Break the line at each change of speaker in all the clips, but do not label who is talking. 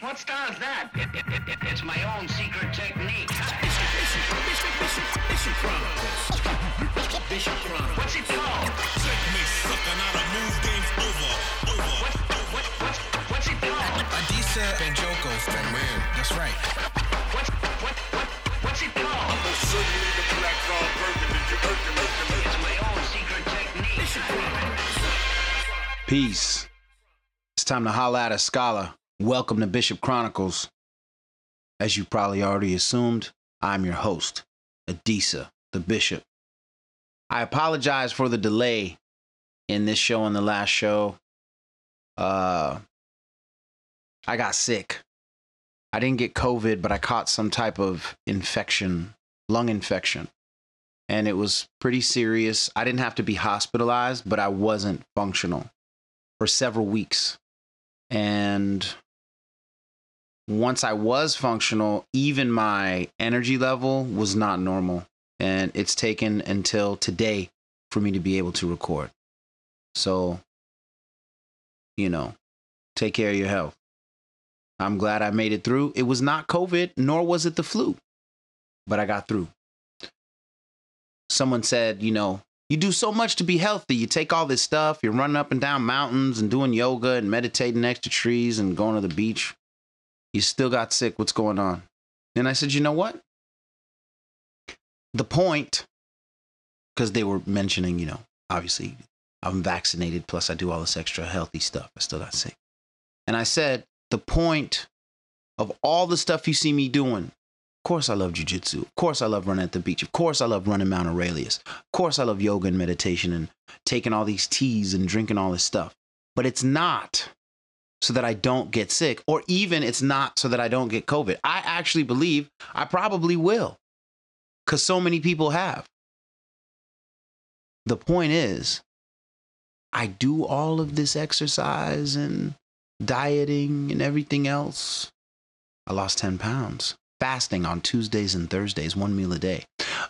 What style is that? It, it, it, it, it's my own secret technique. What's it called?
Checkmate, sucker, now the move game's over. Over.
What, what, what's, what's it called?
Adisa Banjoko from Ram. That's right.
What's, what, what, what's it called?
Certainly the black Ron Burgundy, you Hercules.
It's my own secret technique.
Peace. It's time to holla at a scholar. Welcome to Bishop Chronicles. As you probably already assumed, I'm your host, Adisa, the Bishop. I apologize for the delay in this show and the last show. Uh, I got sick. I didn't get COVID, but I caught some type of infection, lung infection. And it was pretty serious. I didn't have to be hospitalized, but I wasn't functional for several weeks. And once I was functional, even my energy level was not normal. And it's taken until today for me to be able to record. So, you know, take care of your health. I'm glad I made it through. It was not COVID, nor was it the flu, but I got through. Someone said, you know, you do so much to be healthy. You take all this stuff, you're running up and down mountains and doing yoga and meditating next to trees and going to the beach. You still got sick. What's going on? And I said, you know what? The point, because they were mentioning, you know, obviously I'm vaccinated, plus I do all this extra healthy stuff. I still got sick. And I said, the point of all the stuff you see me doing, of course I love jujitsu. Of course I love running at the beach. Of course I love running Mount Aurelius. Of course I love yoga and meditation and taking all these teas and drinking all this stuff. But it's not so that I don't get sick, or even it's not so that I don't get COVID. I actually believe I probably will because so many people have. The point is, I do all of this exercise and dieting and everything else. I lost 10 pounds fasting on Tuesdays and Thursdays, one meal a day.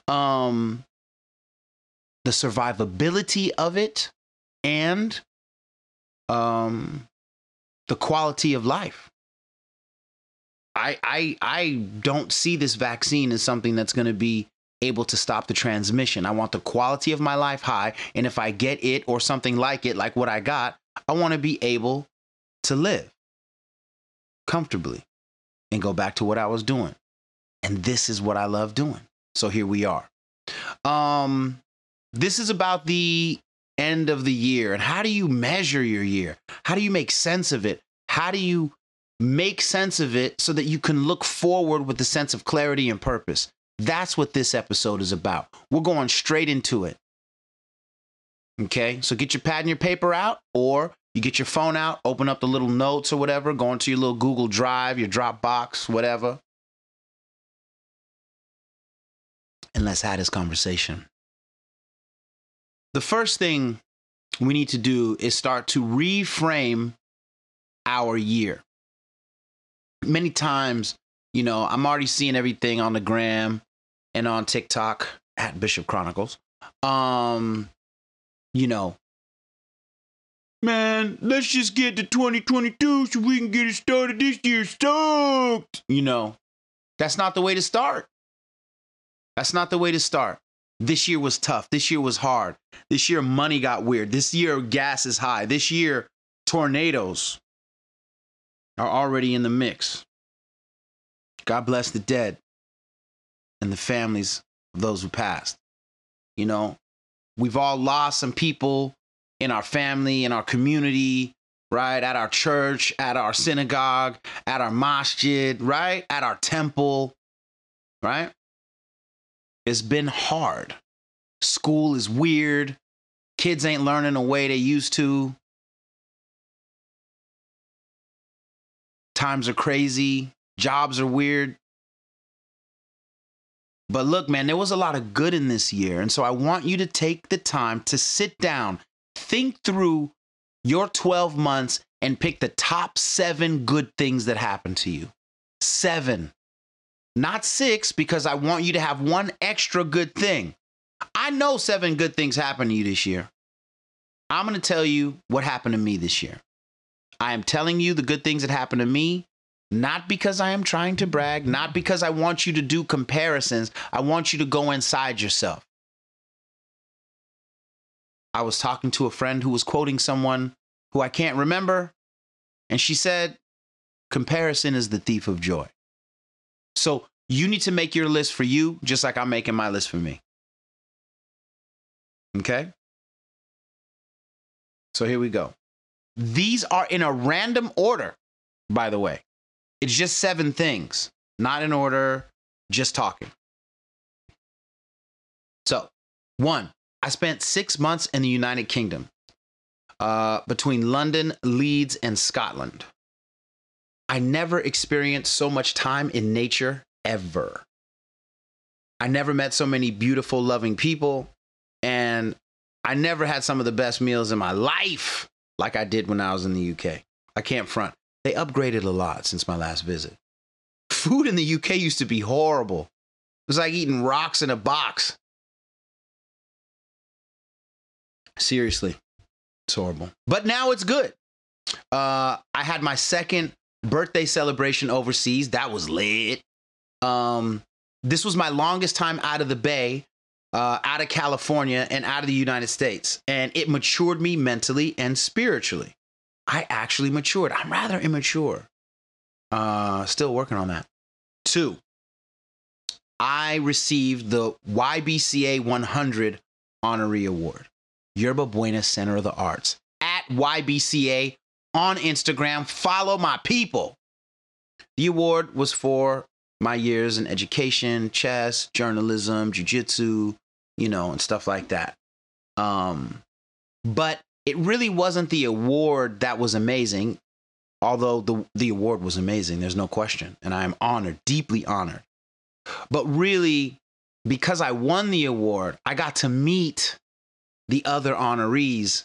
Um, the survivability of it and um, the quality of life. I, I, I don't see this vaccine as something that's going to be able to stop the transmission. I want the quality of my life high. And if I get it or something like it, like what I got, I want to be able to live comfortably and go back to what I was doing. And this is what I love doing. So here we are. Um, this is about the end of the year and how do you measure your year? How do you make sense of it? How do you make sense of it so that you can look forward with a sense of clarity and purpose? That's what this episode is about. We're going straight into it. Okay, so get your pad and your paper out, or you get your phone out, open up the little notes or whatever, go into your little Google Drive, your Dropbox, whatever. And let's have this conversation. The first thing we need to do is start to reframe our year. Many times, you know, I'm already seeing everything on the gram and on TikTok at Bishop Chronicles. Um, you know, man, let's just get to 2022 so we can get it started this year stoked. You know, that's not the way to start. That's not the way to start. This year was tough. This year was hard. This year, money got weird. This year, gas is high. This year, tornadoes are already in the mix. God bless the dead and the families of those who passed. You know, we've all lost some people in our family, in our community, right? At our church, at our synagogue, at our masjid, right? At our temple, right? It's been hard. School is weird. Kids ain't learning the way they used to. Times are crazy. Jobs are weird. But look, man, there was a lot of good in this year. And so I want you to take the time to sit down, think through your 12 months, and pick the top seven good things that happened to you. Seven, not six, because I want you to have one extra good thing. I know seven good things happened to you this year. I'm going to tell you what happened to me this year. I am telling you the good things that happened to me. Not because I am trying to brag, not because I want you to do comparisons. I want you to go inside yourself. I was talking to a friend who was quoting someone who I can't remember, and she said, Comparison is the thief of joy. So you need to make your list for you, just like I'm making my list for me. Okay? So here we go. These are in a random order, by the way. It's just seven things, not in order, just talking. So, one, I spent six months in the United Kingdom uh, between London, Leeds, and Scotland. I never experienced so much time in nature ever. I never met so many beautiful, loving people, and I never had some of the best meals in my life like I did when I was in the UK. I can't front. They upgraded a lot since my last visit. Food in the UK used to be horrible. It was like eating rocks in a box. Seriously, it's horrible. But now it's good. Uh, I had my second birthday celebration overseas. That was lit. Um, this was my longest time out of the Bay, uh, out of California, and out of the United States. And it matured me mentally and spiritually. I actually matured. I'm rather immature. Uh, still working on that. Two, I received the YBCA 100 Honorary Award, Yerba Buena Center of the Arts, at YBCA on Instagram. Follow my people. The award was for my years in education, chess, journalism, jujitsu, you know, and stuff like that. Um, but it really wasn't the award that was amazing, although the the award was amazing. There's no question, and I am honored, deeply honored. But really, because I won the award, I got to meet the other honorees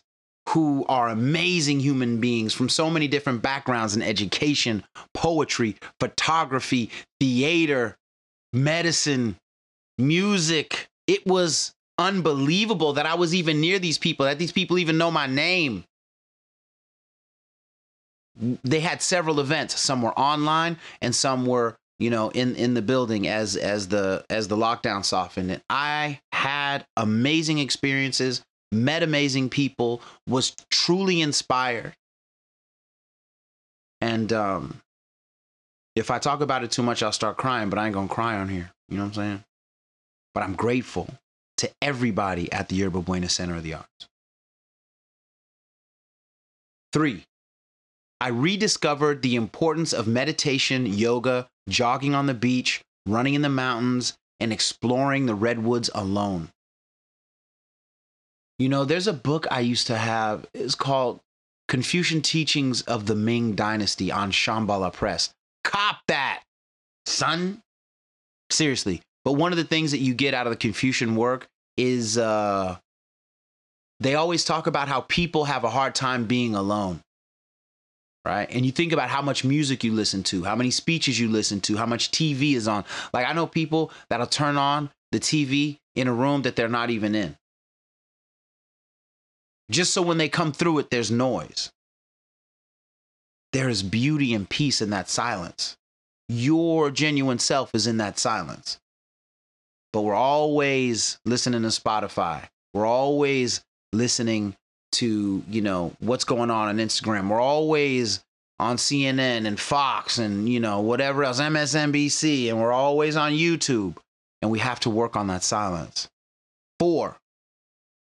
who are amazing human beings from so many different backgrounds in education, poetry, photography, theater, medicine, music. It was unbelievable that I was even near these people, that these people even know my name. They had several events. Some were online and some were, you know, in in the building as as the as the lockdown softened. And I had amazing experiences met amazing people, was truly inspired. And um, if I talk about it too much, I'll start crying, but I ain't gonna cry on here. You know what I'm saying? But I'm grateful to everybody at the Yerba Buena Center of the Arts. Three, I rediscovered the importance of meditation, yoga, jogging on the beach, running in the mountains, and exploring the redwoods alone. You know, there's a book I used to have. It's called Confucian Teachings of the Ming Dynasty on Shambhala Press. Cop that, son. Seriously. But one of the things that you get out of the Confucian work is uh, they always talk about how people have a hard time being alone. Right. And you think about how much music you listen to, how many speeches you listen to, how much TV is on. Like, I know people that'll turn on the TV in a room that they're not even in just so when they come through it, there's noise. There is beauty and peace in that silence. Your genuine self is in that silence. But we're always listening to Spotify. We're always listening to, you know, what's going on on Instagram. We're always on CNN and Fox and, you know, whatever else, MSNBC, and we're always on YouTube. And we have to work on that silence. Four,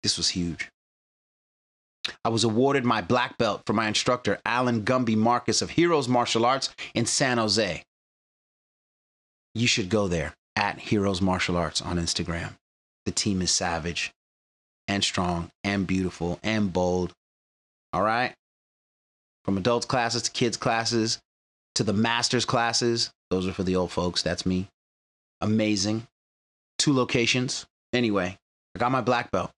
this was huge. I was awarded my black belt from my instructor, Alan Gumby Marques of Heroes Martial Arts in San Jose. You should go there at Heroes Martial Arts on Instagram. The team is savage and strong and beautiful and bold. All right? From adults classes to kids classes to the masters classes. Those are for the old folks. That's me. Amazing. Two locations. Anyway, I got my black belt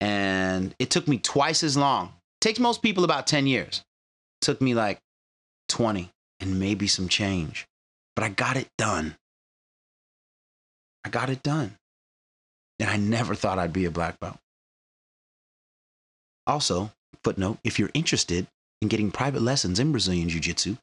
and it took me twice as long. It takes most people about 10 years. It took me like 20 and maybe some change. But I got it done. I got it done. And I never thought I'd be a black belt. Also, footnote if you're interested in getting private lessons in Brazilian Jiu Jitsu,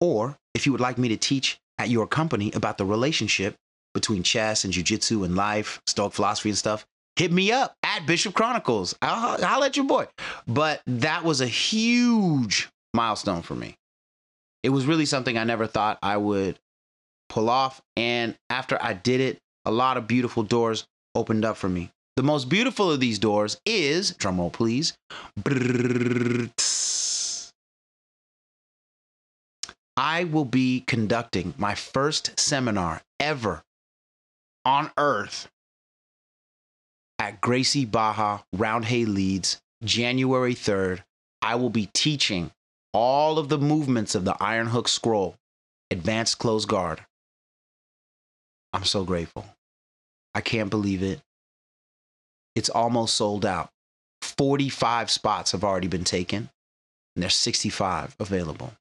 Or if you would like me to teach at your company about the relationship between chess and jiu jitsu and life, Stoic philosophy and stuff, hit me up at Bishop Chronicles. I'll, I'll let your boy. But that was a huge milestone for me. It was really something I never thought I would pull off. And after I did it, a lot of beautiful doors opened up for me. The most beautiful of these doors is, drumroll please, I will be conducting my first seminar ever on earth at Gracie Barra Roundhay Leeds, January 3rd. I will be teaching all of the movements of the Iron Hook Scroll, Advanced Close Guard. I'm so grateful. I can't believe it. It's almost sold out. 45 spots have already been taken, and there's 65 available.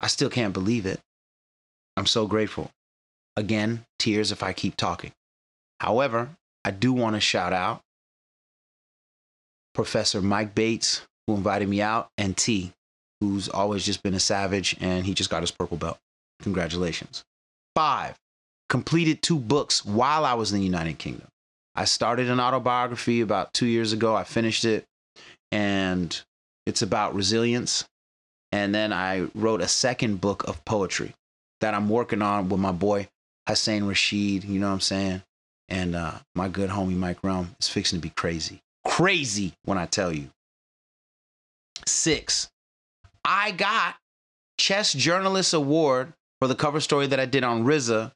I still can't believe it. I'm so grateful. Again, tears if I keep talking. However, I do want to shout out Professor Mike Bates, who invited me out, and T, who's always just been a savage, and he just got his purple belt. Congratulations. Five, completed two books while I was in the United Kingdom. I started an autobiography about two years ago. I finished it, and it's about resilience. And then I wrote a second book of poetry that I'm working on with my boy Hussein Rashid. You know what I'm saying? And uh, my good homie Mike Rome is fixing to be crazy. Crazy when I tell you. Six, I got Chess Journalist Award for the cover story that I did on RZA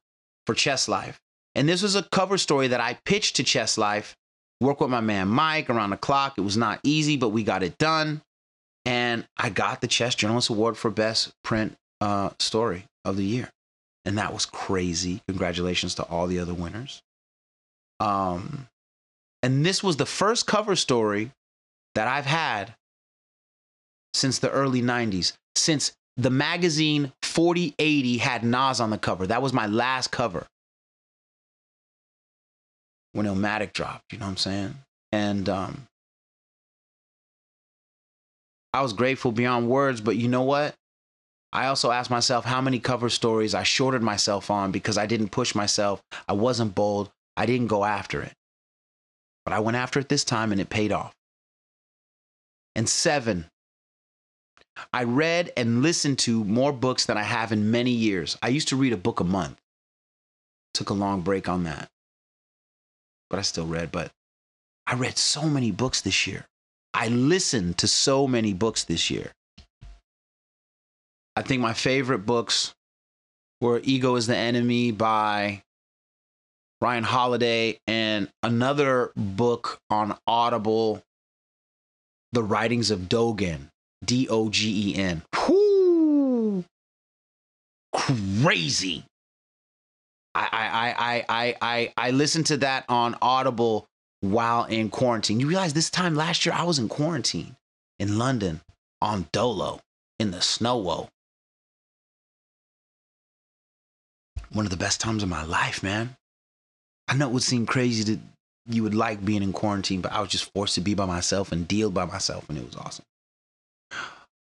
for Chess Life. And this was a cover story that I pitched to Chess Life. Work with my man Mike around the clock. It was not easy, but we got it done. And I got the Chess Journalist Award for Best Print uh, Story of the Year. And that was crazy. Congratulations to all the other winners. Um, and this was the first cover story that I've had since the early 90s, since the magazine 4080 had Nas on the cover. That was my last cover when Illmatic dropped, you know what I'm saying? And um, I was grateful beyond words, but you know what? I also asked myself how many cover stories I shorted myself on because I didn't push myself. I wasn't bold. I didn't go after it. But I went after it this time and it paid off. And seven, I read and listened to more books than I have in many years. I used to read a book a month. Took a long break on that. But I still read, but I read so many books this year. I listened to so many books this year. I think my favorite books were Ego is the Enemy by Ryan Holiday and another book on Audible, The Writings of Dogen, D O G E N. Crazy. I, I, I, I, I, I listened to that on Audible while in quarantine. You realize this time last year I was in quarantine in London on Dolo in the snow. One of the best times of my life, man. I know it would seem crazy that you would like being in quarantine, but I was just forced to be by myself and deal by myself, and it was awesome.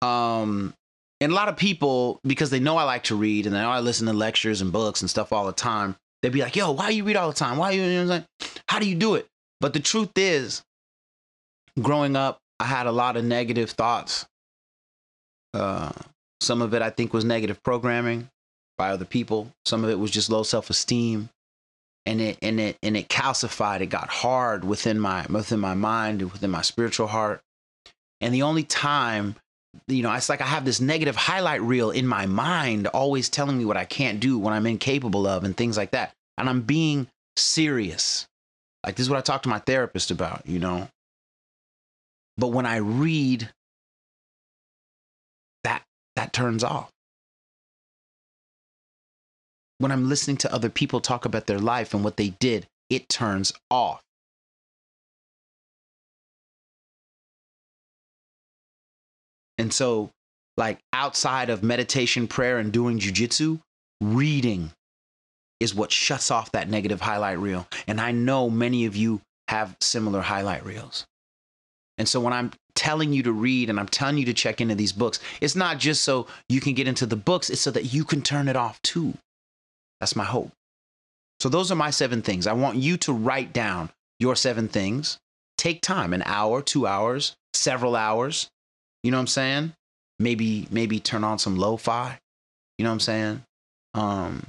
Um, and a lot of people, because they know I like to read and they know I listen to lectures and books and stuff all the time, they'd be like, "Yo, why you read all the time? Why you?" you know How do you do it? But the truth is, growing up, I had a lot of negative thoughts. Uh, some of it I think was negative programming by other people. Some of it was just low self-esteem, and it and it and it calcified. It got hard within my within my mind and within my spiritual heart. And the only time, you know, it's like I have this negative highlight reel in my mind, always telling me what I can't do, what I'm incapable of, and things like that. And I'm being serious. Like this is what I talk to my therapist about, you know. But when I read, that that turns off. When I'm listening to other people talk about their life and what they did, it turns off. And so, like outside of meditation, prayer, and doing jujitsu, reading is what shuts off that negative highlight reel. And I know many of you have similar highlight reels. And so when I'm telling you to read and I'm telling you to check into these books, it's not just so you can get into the books, it's so that you can turn it off too. That's my hope. So, those are my seven things. I want you to write down your seven things. Take time an hour, two hours, several hours. You know what I'm saying? Maybe, maybe turn on some lo fi. You know what I'm saying? Um,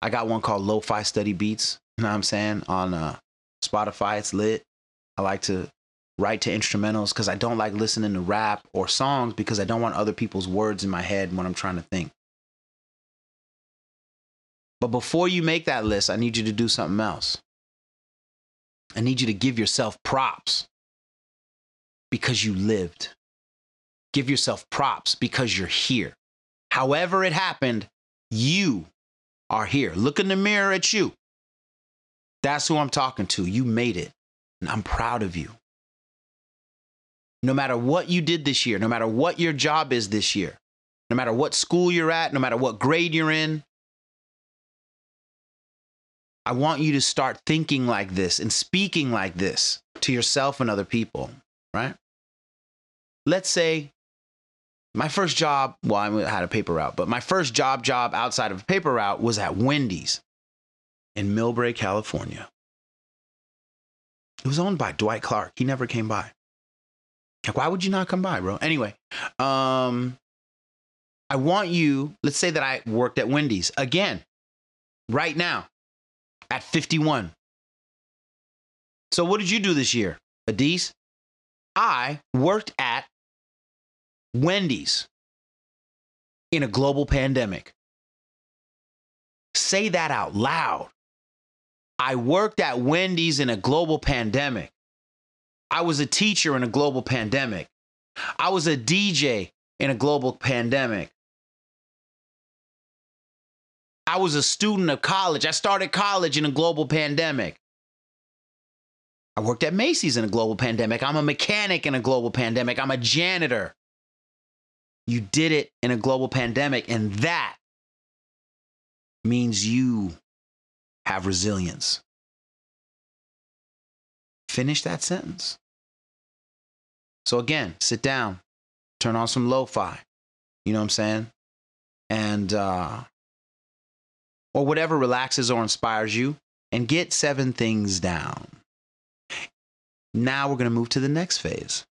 I got one called Lo-Fi Study Beats. You know what I'm saying? On uh, Spotify, it's lit. I like to write to instrumentals because I don't like listening to rap or songs because I don't want other people's words in my head when I'm trying to think. But before you make that list, I need you to do something else. I need you to give yourself props because you lived. Give yourself props because you're here. However, it happened, you are here. Look in the mirror at you. That's who I'm talking to. You made it. And I'm proud of you. No matter what you did this year, no matter what your job is this year, no matter what school you're at, no matter what grade you're in, I want you to start thinking like this and speaking like this to yourself and other people, right? Let's say my first job, well, I had a paper route, but my first job job outside of a paper route was at Wendy's in Millbrae, California. It was owned by Dwight Clark. He never came by. Like, why would you not come by, bro? Anyway, um, I want you, let's say that I worked at Wendy's again, right now, at 51. So what did you do this year, Adis? I worked at Wendy's in a global pandemic. Say that out loud. I worked at Wendy's in a global pandemic. I was a teacher in a global pandemic. I was a DJ in a global pandemic. I was a student of college. I started college in a global pandemic. I worked at Macy's in a global pandemic. I'm a mechanic in a global pandemic. I'm a janitor. You did it in a global pandemic, and that means you have resilience. Finish that sentence. So, again, sit down, turn on some lo fi. You know what I'm saying? And, uh, or whatever relaxes or inspires you, and get seven things down. Now we're going to move to the next phase.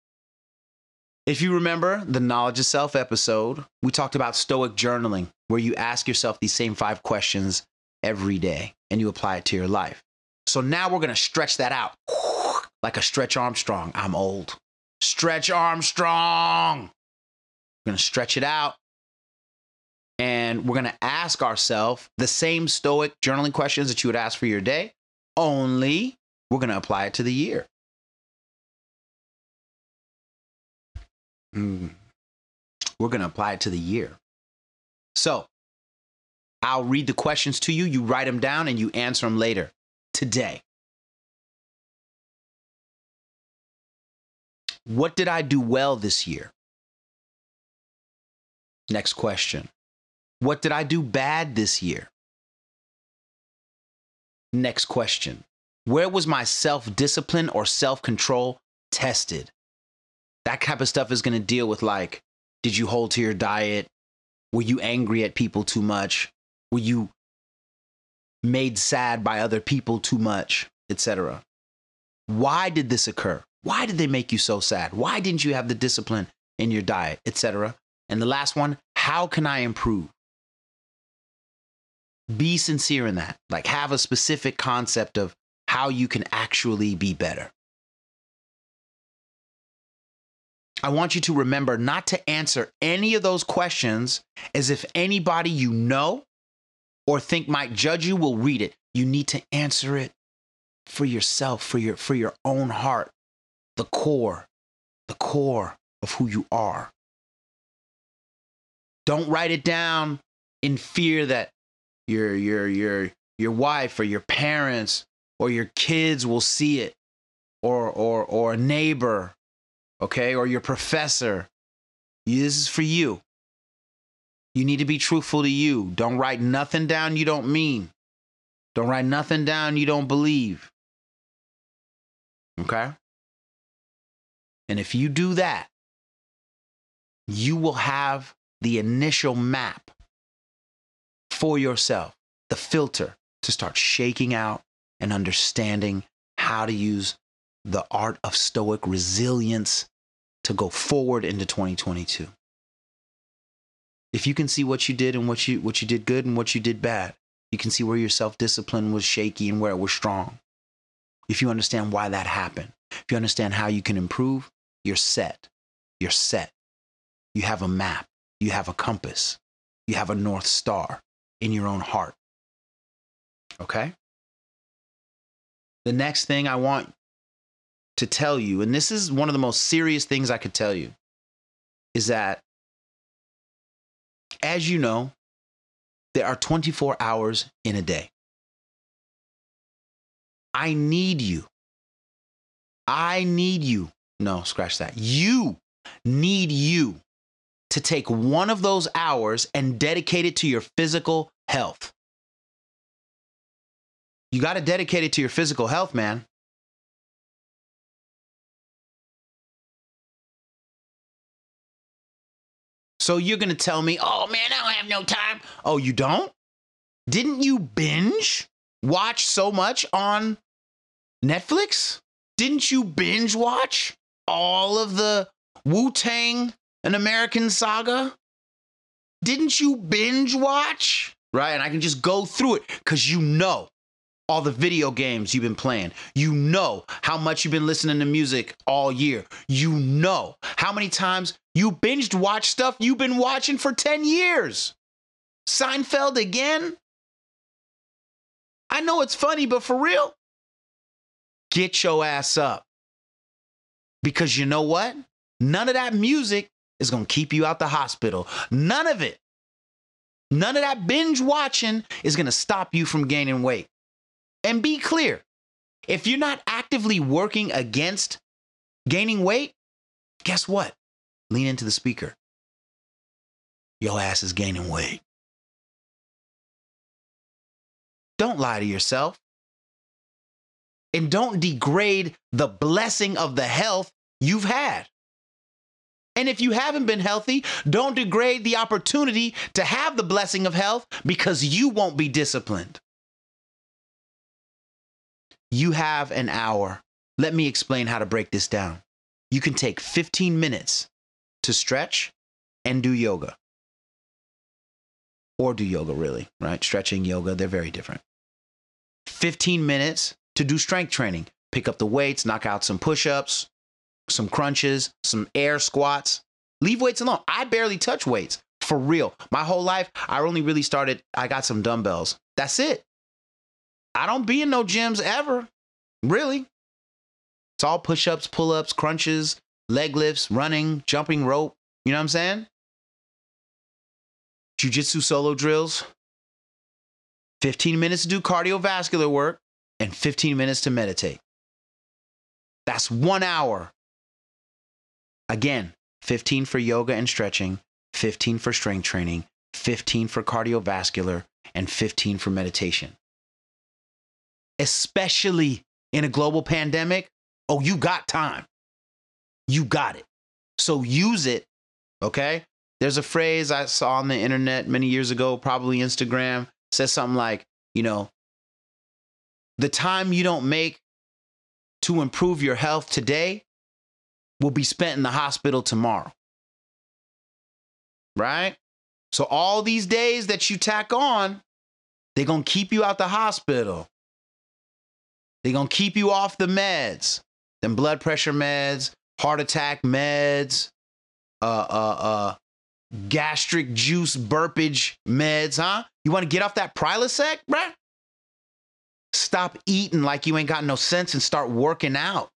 If you remember the Knowledge of Self episode, we talked about Stoic journaling, where you ask yourself these same five questions every day and you apply it to your life. So now we're going to stretch that out like a Stretch Armstrong. I'm old. Stretch Armstrong. We're going to stretch it out. And we're going to ask ourselves the same Stoic journaling questions that you would ask for your day, only we're going to apply it to the year. Mm. We're going to apply it to the year. So I'll read the questions to you. You write them down and you answer them later today. What did I do well this year? Next question. What did I do bad this year? Next question. Where was my self discipline or self control tested? That type of stuff is going to deal with like, did you hold to your diet? Were you angry at people too much? Were you made sad by other people too much, etc.? Why did this occur? Why did they make you so sad? Why didn't you have the discipline in your diet, etc.? And the last one, how can I improve? Be sincere in that. Like have a specific concept of how you can actually be better. I want you to remember not to answer any of those questions as if anybody you know or think might judge you will read it. You need to answer it for yourself, for your for your own heart, the core, the core of who you are. Don't write it down in fear that your your your your wife or your parents or your kids will see it or or or a neighbor okay, or your professor. This is for you. You need to be truthful to you. Don't write nothing down you don't mean. Don't write nothing down you don't believe. Okay? And if you do that, you will have the initial map for yourself, the filter to start shaking out and understanding how to use the art of stoic resilience to go forward into 2022. If you can see what you did and what you what you did good and what you did bad, you can see where your self-discipline was shaky and where it was strong. If you understand why that happened, if you understand how you can improve, you're set. You're set. You have a map, you have a compass, you have a north star in your own heart. Okay? The next thing I want to tell you, and this is one of the most serious things I could tell you, is that as you know, there are 24 hours in a day. I need you. I need you. No, scratch that. You need you to take one of those hours and dedicate it to your physical health. You got to dedicate it to your physical health, man. So you're going to tell me, oh man, I don't have no time. Oh, you don't? Didn't you binge watch so much on Netflix? Didn't you binge watch all of the Wu Tang An American Saga? Didn't you binge watch? Right? And I can just go through it because you know all the video games you've been playing. You know how much you've been listening to music all year. You know how many times you binged watch stuff you've been watching for 10 years. Seinfeld again? I know it's funny, but for real, get your ass up. Because you know what? None of that music is going to keep you out the hospital. None of it. None of that binge watching is going to stop you from gaining weight. And be clear if you're not actively working against gaining weight, guess what? Lean into the speaker. Your ass is gaining weight. Don't lie to yourself. And don't degrade the blessing of the health you've had. And if you haven't been healthy, don't degrade the opportunity to have the blessing of health because you won't be disciplined. You have an hour. Let me explain how to break this down. You can take 15 minutes to stretch and do yoga. Or do yoga, really, right? Stretching, yoga, they're very different. 15 minutes to do strength training. Pick up the weights, knock out some push ups, some crunches, some air squats. Leave weights alone. I barely touch weights for real. My whole life, I only really started, I got some dumbbells. That's it. I don't be in no gyms ever. Really. It's all push ups, pull ups, crunches, leg lifts, running, jumping rope. You know what I'm saying? Jiu jitsu solo drills. 15 minutes to do cardiovascular work and 15 minutes to meditate. That's one hour. Again, 15 for yoga and stretching, 15 for strength training, 15 for cardiovascular, and 15 for meditation. Especially in a global pandemic, oh, you got time. You got it. So use it. Okay. There's a phrase I saw on the internet many years ago, probably Instagram, says something like, you know, the time you don't make to improve your health today will be spent in the hospital tomorrow. Right? So all these days that you tack on, they're going to keep you out the hospital. They're going to keep you off the meds, them blood pressure meds, heart attack meds, uh, uh, uh, gastric juice burpage meds, huh? You want to get off that Prilosec, bruh? Stop eating like you ain't got no sense and start working out.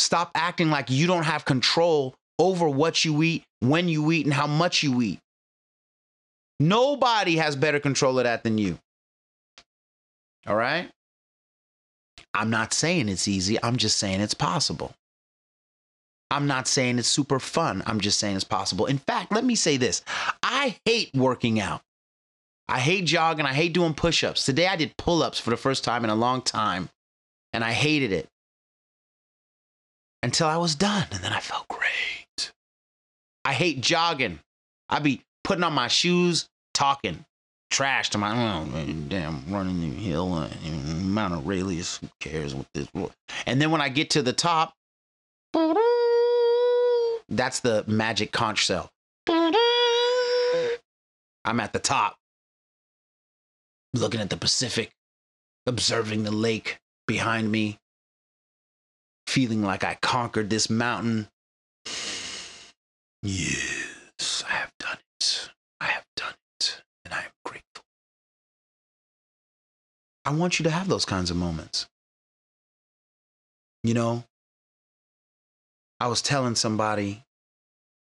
Stop acting like you don't have control over what you eat, when you eat, and how much you eat. Nobody has better control of that than you. All right? I'm not saying it's easy. I'm just saying it's possible. I'm not saying it's super fun. I'm just saying it's possible. In fact, let me say this I hate working out. I hate jogging. I hate doing push ups. Today I did pull ups for the first time in a long time, and I hated it. Until I was done. And then I felt great. I hate jogging. I be putting on my shoes, talking trash to my oh, damn running the hill uh, Mount Aurelius. Who cares what this? And then when I get to the top, that's the magic conch shell. I'm at the top, looking at the Pacific, observing the lake behind me, feeling like I conquered this mountain. Yes, I have done it. I have done it, and I am grateful. I want you to have those kinds of moments. You know, I was telling somebody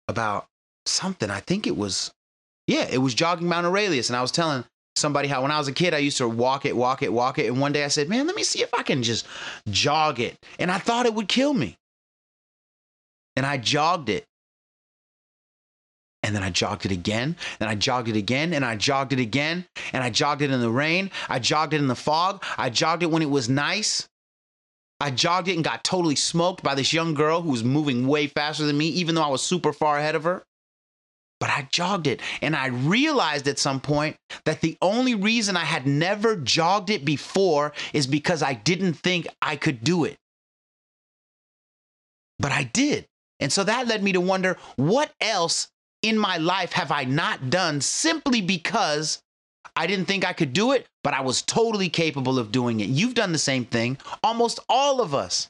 about something. I think it was, yeah, it was jogging Mount Aurelius. And I was telling somebody how when I was a kid, I used to walk it, walk it, walk it. And one day I said, man, let me see if I can just jog it. And I thought it would kill me. And I jogged it. And then I jogged it again, and I jogged it again, and I jogged it again, and I jogged it in the rain. I jogged it in the fog. I jogged it when it was nice. I jogged it and got totally smoked by this young girl who was moving way faster than me, even though I was super far ahead of her. But I jogged it, and I realized at some point that the only reason I had never jogged it before is because I didn't think I could do it. But I did. And so that led me to wonder what else in my life have I not done simply because I didn't think I could do it, but I was totally capable of doing it. You've done the same thing. Almost all of us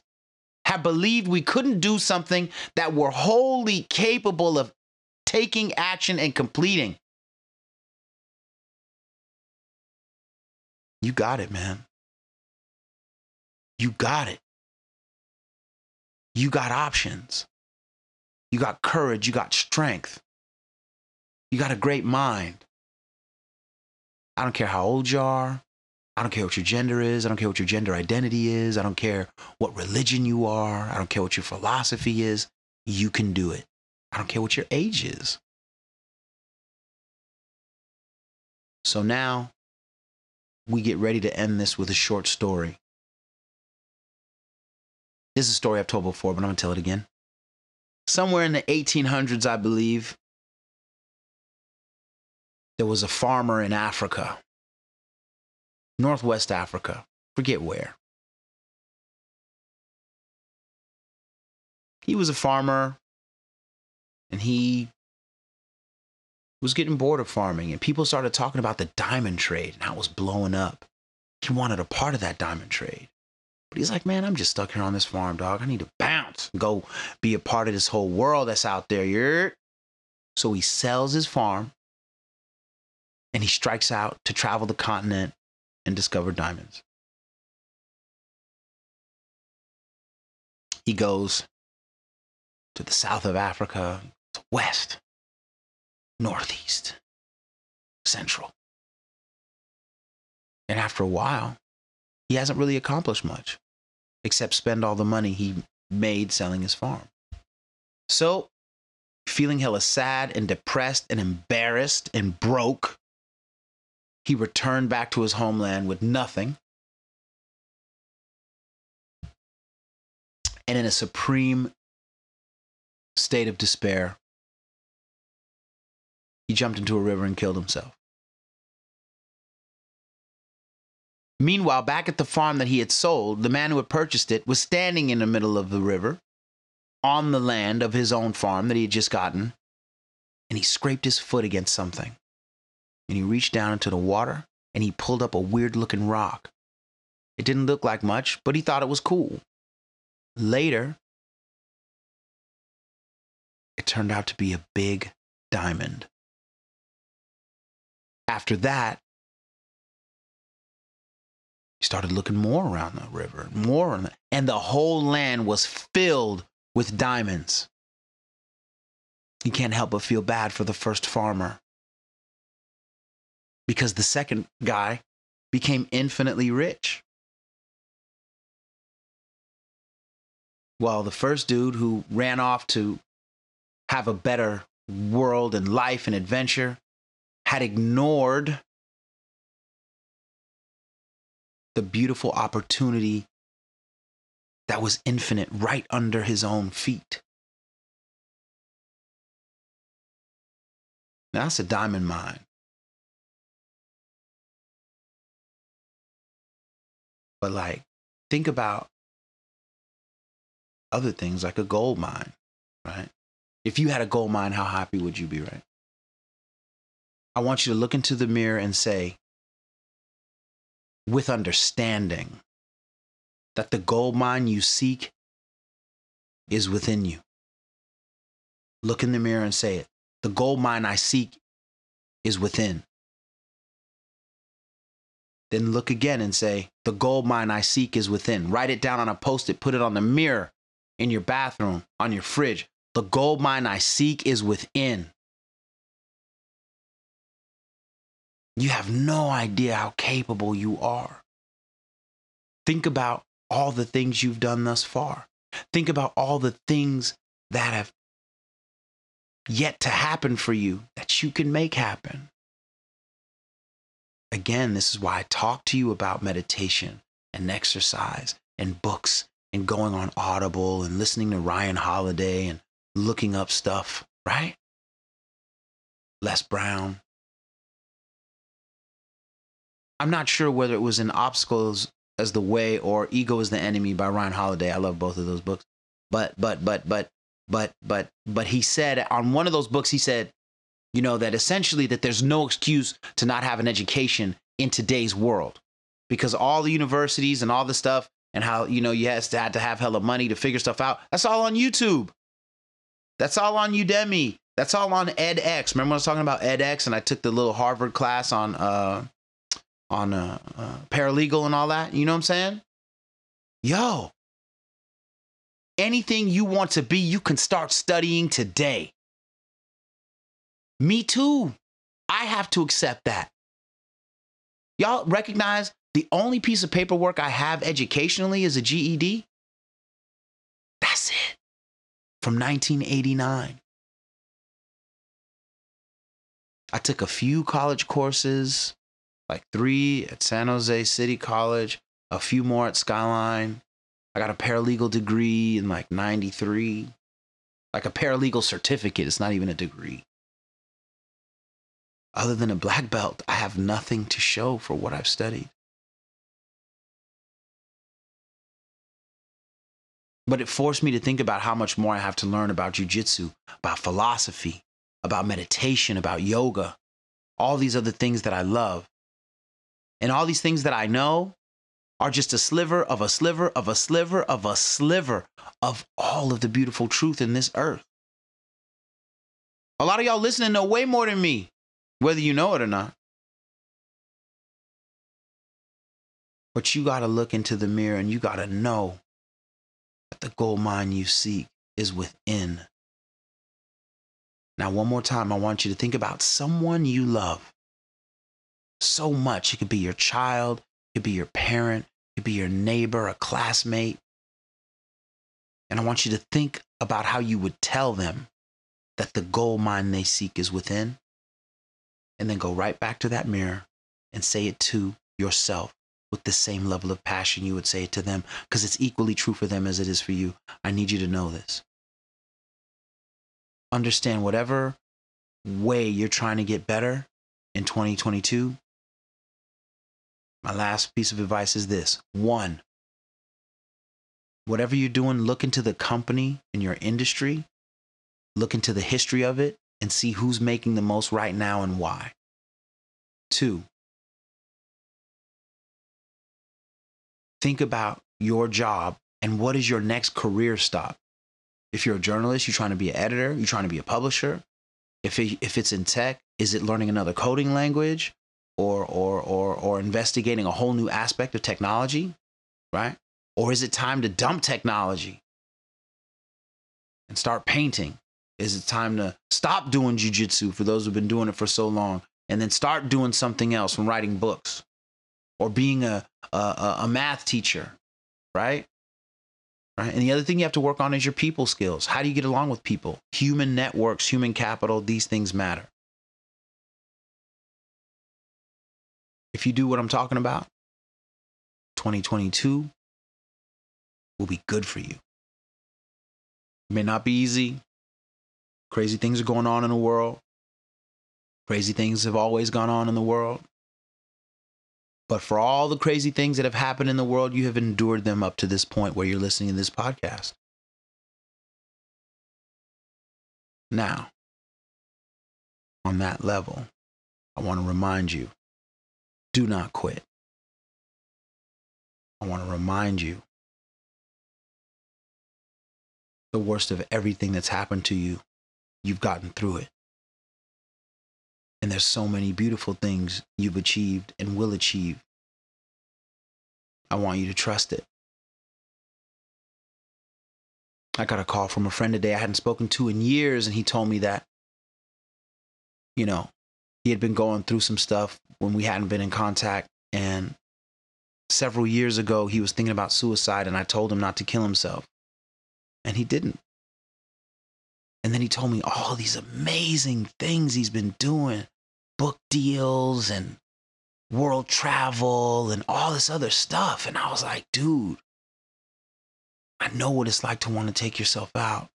have believed we couldn't do something that we're wholly capable of taking action and completing. You got it, man. You got it. You got options. You got courage. You got strength. You got a great mind. I don't care how old you are. I don't care what your gender is. I don't care what your gender identity is. I don't care what religion you are. I don't care what your philosophy is. You can do it. I don't care what your age is. So now we get ready to end this with a short story. This is a story I've told before, but I'm going to tell it again. Somewhere in the 1800s, I believe, there was a farmer in Africa, Northwest Africa, forget where. He was a farmer and he was getting bored of farming, and people started talking about the diamond trade and how it was blowing up. He wanted a part of that diamond trade. But he's like, man, I'm just stuck here on this farm, dog. I need to bounce, go be a part of this whole world that's out there. You're... So he sells his farm and he strikes out to travel the continent and discover diamonds. He goes to the south of Africa, west, northeast, central. And after a while, he hasn't really accomplished much except spend all the money he made selling his farm. So, feeling hella sad and depressed and embarrassed and broke, he returned back to his homeland with nothing. And in a supreme state of despair, he jumped into a river and killed himself. Meanwhile, back at the farm that he had sold, the man who had purchased it was standing in the middle of the river on the land of his own farm that he had just gotten, and he scraped his foot against something and he reached down into the water and he pulled up a weird looking rock. It didn't look like much, but he thought it was cool. Later, it turned out to be a big diamond. After that, he started looking more around the river, more, the, and the whole land was filled with diamonds. You can't help but feel bad for the first farmer because the second guy became infinitely rich. While the first dude who ran off to have a better world and life and adventure had ignored the beautiful opportunity that was infinite right under his own feet. Now, that's a diamond mine. But, like, think about other things like a gold mine, right? If you had a gold mine, how happy would you be, right? I want you to look into the mirror and say, with understanding, that the gold mine you seek is within you. Look in the mirror and say it. The gold mine I seek is within. Then look again and say, The gold mine I seek is within. Write it down on a post it, put it on the mirror in your bathroom, on your fridge. The gold mine I seek is within. You have no idea how capable you are. Think about all the things you've done thus far. Think about all the things that have yet to happen for you that you can make happen. Again, this is why I talk to you about meditation and exercise and books and going on Audible and listening to Ryan Holiday and looking up stuff, right? Les Brown. I'm not sure whether it was in Obstacle Is the Way or Ego is the Enemy by Ryan Holiday. I love both of those books. But, but, but, but, but, but, but he said on one of those books, he said, you know, that essentially that there's no excuse to not have an education in today's world because all the universities and all the stuff and how, you know, you has to, to have hella money to figure stuff out. That's all on YouTube. That's all on Udemy. That's all on edX. Remember I was talking about edX and I took the little Harvard class on uh on uh, uh paralegal and all that? You know what I'm saying? Yo, anything you want to be, you can start studying today. Me too. I have to accept that. Y'all recognize the only piece of paperwork I have educationally is a GED? That's it. From 1989. I took a few college courses, like three at San Jose City College, a few more at Skyline. I got a paralegal degree in like 93, like a paralegal certificate. It's not even a degree. Other than a black belt, I have nothing to show for what I've studied. But it forced me to think about how much more I have to learn about jujitsu, about philosophy, about meditation, about yoga, all these other things that I love. And all these things that I know are just a sliver of a sliver of a sliver of a sliver of all of the beautiful truth in this earth. A lot of y'all listening know way more than me, whether you know it or not. But you got to look into the mirror and you got to know that the gold mine you seek is within. Now, one more time, I want you to think about someone you love so much. It could be your child, it could be your parent, it could be your neighbor, a classmate. And I want you to think about how you would tell them that the gold mine they seek is within. And then go right back to that mirror and say it to yourself with the same level of passion you would say it to them because it's equally true for them as it is for you. I need you to know this. Understand whatever way you're trying to get better in 2022. My last piece of advice is this one, whatever you're doing, look into the company in your industry, look into the history of it, and see who's making the most right now and why. Two, think about your job and what is your next career stop. If you're a journalist, you're trying to be an editor, you're trying to be a publisher. If, it, if it's in tech, is it learning another coding language or, or, or, or investigating a whole new aspect of technology, right? Or is it time to dump technology and start painting? Is it time to stop doing jujitsu for those who've been doing it for so long and then start doing something else from writing books or being a, a, a math teacher, right? Right. And the other thing you have to work on is your people skills. How do you get along with people? Human networks, human capital, these things matter. If you do what I'm talking about, 2022 will be good for you. It may not be easy. Crazy things are going on in the world. Crazy things have always gone on in the world. But for all the crazy things that have happened in the world, you have endured them up to this point where you're listening to this podcast. Now, on that level, I want to remind you do not quit. I want to remind you the worst of everything that's happened to you, you've gotten through it. And there's so many beautiful things you've achieved and will achieve. I want you to trust it. I got a call from a friend today I hadn't spoken to in years, and he told me that, you know, he had been going through some stuff when we hadn't been in contact. And several years ago, he was thinking about suicide, and I told him not to kill himself. And he didn't. And then he told me all these amazing things he's been doing book deals and world travel and all this other stuff. And I was like, dude, I know what it's like to want to take yourself out.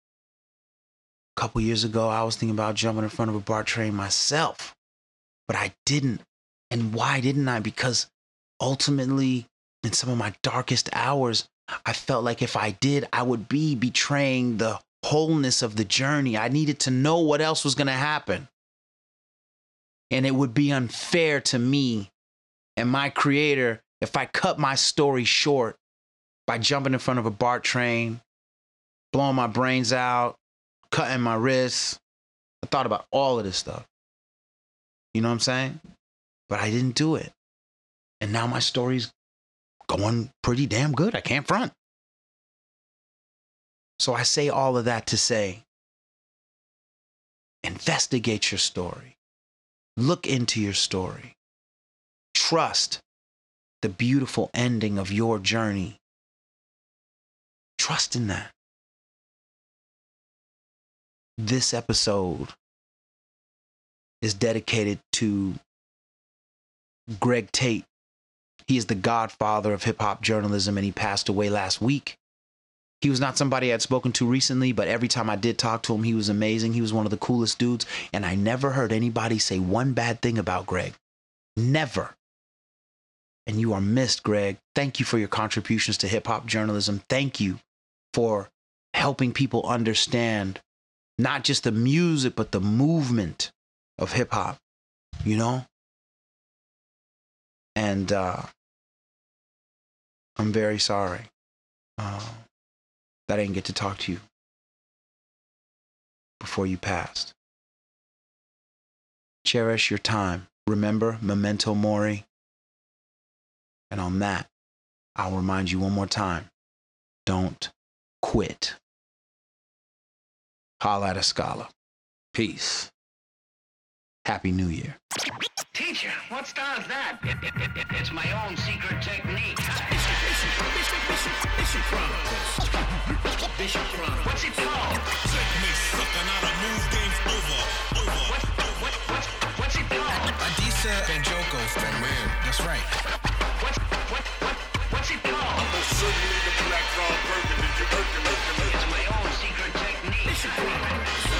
A couple years ago, I was thinking about jumping in front of a BART train myself, but I didn't. And why didn't I? Because ultimately, in some of my darkest hours, I felt like if I did, I would be betraying the wholeness of the journey. I needed to know what else was going to happen. And it would be unfair to me and my creator if I cut my story short by jumping in front of a BART train, blowing my brains out, cutting my wrists. I thought about all of this stuff. You know what I'm saying? But I didn't do it. And now my story's going pretty damn good. I can't front. So I say all of that to say investigate your story, look into your story, trust the beautiful ending of your journey. Trust in that. This episode is dedicated to Greg Tate. He is the godfather of hip hop journalism and he passed away last week. He was not somebody I'd spoken to recently, but every time I did talk to him, he was amazing. He was one of the coolest dudes. And I never heard anybody say one bad thing about Greg. Never. And you are missed, Greg. Thank you for your contributions to hip hop journalism. Thank you for helping people understand not just the music, but the movement of hip hop, you know? And uh, I'm very sorry uh, that I didn't get to talk to you before you passed. Cherish your time. Remember, memento mori. And on that, I'll remind you one more time don't quit. Holla at a scholar. Peace. Happy New Year.
Teacher, what star's that? It, it, it, it- it's my own secret technique. What's it called?
Move game's over. Over.
What, what, what's, what's it called?
Adisa from Real. That's right.
What, what, what, what's it called?
Certainly the black Ron Burgundy, you Hercules.
It's my own secret technique.